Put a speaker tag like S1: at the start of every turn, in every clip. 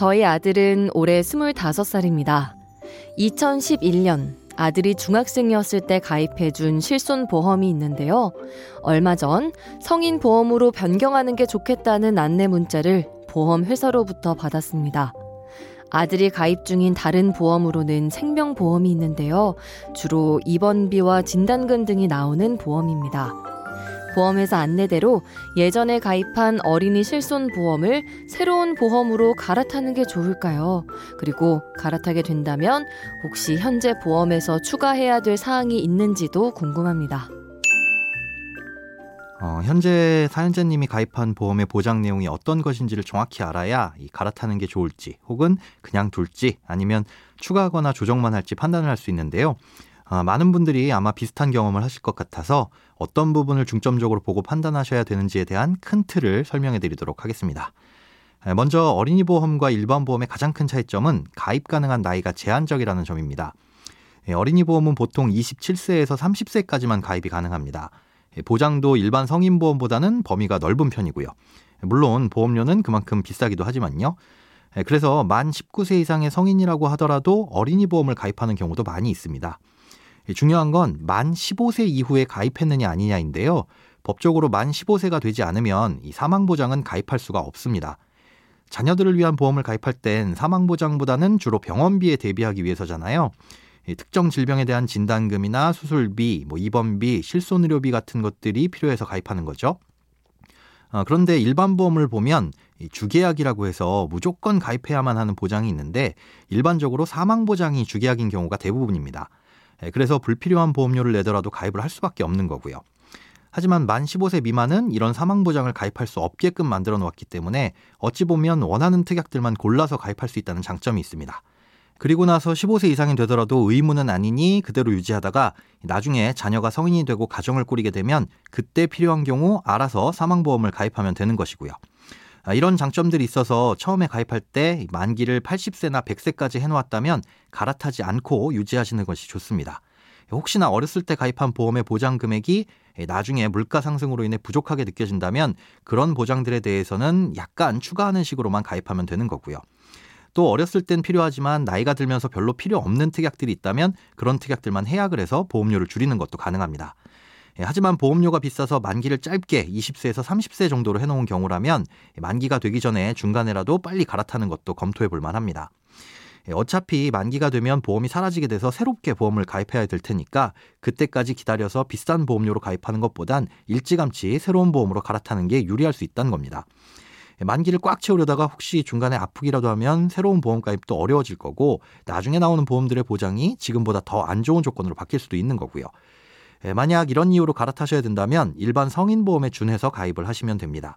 S1: 저희 아들은 올해 25살입니다. 2011년 아들이 중학생이었을 때 가입해준 실손 보험이 있는데요. 얼마 전 성인 보험으로 변경하는 게 좋겠다는 안내 문자를 보험 회사로부터 받았습니다. 아들이 가입 중인 다른 보험으로는 생명보험이 있는데요. 주로 입원비와 진단금 등이 나오는 보험입니다. 보험회사 안내대로 예전에 가입한 어린이 실손 보험을 새로운 보험으로 갈아타는 게 좋을까요? 그리고 갈아타게 된다면 혹시 현재 보험에서 추가해야 될 사항이 있는지도 궁금합니다.
S2: 어, 현재 사연자님이 가입한 보험의 보장 내용이 어떤 것인지를 정확히 알아야 이 갈아타는 게 좋을지 혹은 그냥 둘지 아니면 추가하거나 조정만 할지 판단을 할 수 있는데요. 아, 많은 분들이 아마 비슷한 경험을 하실 것 같아서 어떤 부분을 중점적으로 보고 판단하셔야 되는지에 대한 큰 틀을 설명해 드리도록 하겠습니다. 먼저 어린이 보험과 일반 보험의 가장 큰 차이점은 가입 가능한 나이가 제한적이라는 점입니다. 어린이 보험은 보통 27세에서 30세까지만 가입이 가능합니다. 보장도 일반 성인 보험보다는 범위가 넓은 편이고요. 물론 보험료는 그만큼 비싸기도 하지만요. 그래서 만 19세 이상의 성인이라고 하더라도 어린이 보험을 가입하는 경우도 많이 있습니다. 중요한 건 만 15세 이후에 가입했느냐 아니냐인데요. 법적으로 만 15세가 되지 않으면 이 사망보장은 가입할 수가 없습니다. 자녀들을 위한 보험을 가입할 땐 사망보장보다는 주로 병원비에 대비하기 위해서잖아요. 특정 질병에 대한 진단금이나 수술비, 뭐 입원비, 실손의료비 같은 것들이 필요해서 가입하는 거죠. 어, 그런데 일반 보험을 보면 주계약이라고 해서 무조건 가입해야만 하는 보장이 있는데 일반적으로 사망 보장이 주계약인 경우가 대부분입니다. 예, 그래서 불필요한 보험료를 내더라도 가입을 할 수밖에 없는 거고요. 하지만 만 15세 미만은 이런 사망보장을 가입할 수 없게끔 만들어 놓았기 때문에 어찌 보면 원하는 특약들만 골라서 가입할 수 있다는 장점이 있습니다. 그리고 나서 15세 이상이 되더라도 의무는 아니니 그대로 유지하다가 나중에 자녀가 성인이 되고 가정을 꾸리게 되면 그때 필요한 경우 알아서 사망보험을 가입하면 되는 것이고요. 아, 이런 장점들이 있어서 처음에 가입할 때 만기를 80세나 100세까지 해놓았다면 갈아타지 않고 유지하시는 것이 좋습니다. 혹시나 어렸을 때 가입한 보험의 보장 금액이 나중에 물가 상승으로 인해 부족하게 느껴진다면 그런 보장들에 대해서는 약간 추가하는 식으로만 가입하면 되는 거고요. 또 어렸을 땐 필요하지만 나이가 들면서 별로 필요 없는 특약들이 있다면 그런 특약들만 해약을 해서 보험료를 줄이는 것도 가능합니다. 예, 하지만 보험료가 비싸서 만기를 짧게 20세에서 30세 정도로 해놓은 경우라면 만기가 되기 전에 중간에라도 빨리 갈아타는 것도 검토해 볼 만합니다. 예, 어차피 만기가 되면 보험이 사라지게 돼서 새롭게 보험을 가입해야 될 테니까 그때까지 기다려서 비싼 보험료로 가입하는 것보단 일찌감치 새로운 보험으로 갈아타는 게 유리할 수 있다는 겁니다. 예, 만기를 꽉 채우려다가 혹시 중간에 아프기라도 하면 새로운 보험 가입도 어려워질 거고 나중에 나오는 보험들의 보장이 지금보다 더 안 좋은 조건으로 바뀔 수도 있는 거고요. 예, 만약 이런 이유로 갈아타셔야 된다면 일반 성인보험에 준해서 가입을 하시면 됩니다.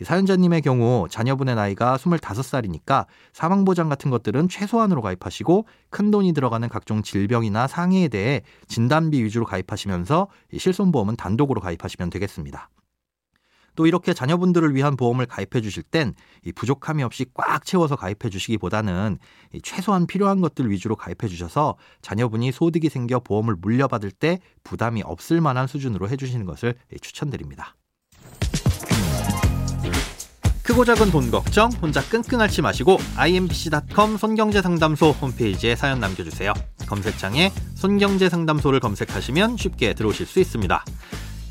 S2: 사연자님의 경우 자녀분의 나이가 25살이니까 사망보장 같은 것들은 최소한으로 가입하시고 큰 돈이 들어가는 각종 질병이나 상해에 대해 진단비 위주로 가입하시면서 실손보험은 단독으로 가입하시면 되겠습니다. 또 이렇게 자녀분들을 위한 보험을 가입해 주실 땐 부족함이 없이 꽉 채워서 가입해 주시기보다는 최소한 필요한 것들 위주로 가입해 주셔서 자녀분이 소득이 생겨 보험을 물려받을 때 부담이 없을 만한 수준으로 해 주시는 것을 추천드립니다. 크고 작은 돈 걱정 혼자 끙끙 앓지 마시고 imbc.com 손경제상담소 홈페이지에 사연 남겨주세요. 검색창에 손경제상담소를 검색하시면 쉽게 들어오실 수 있습니다.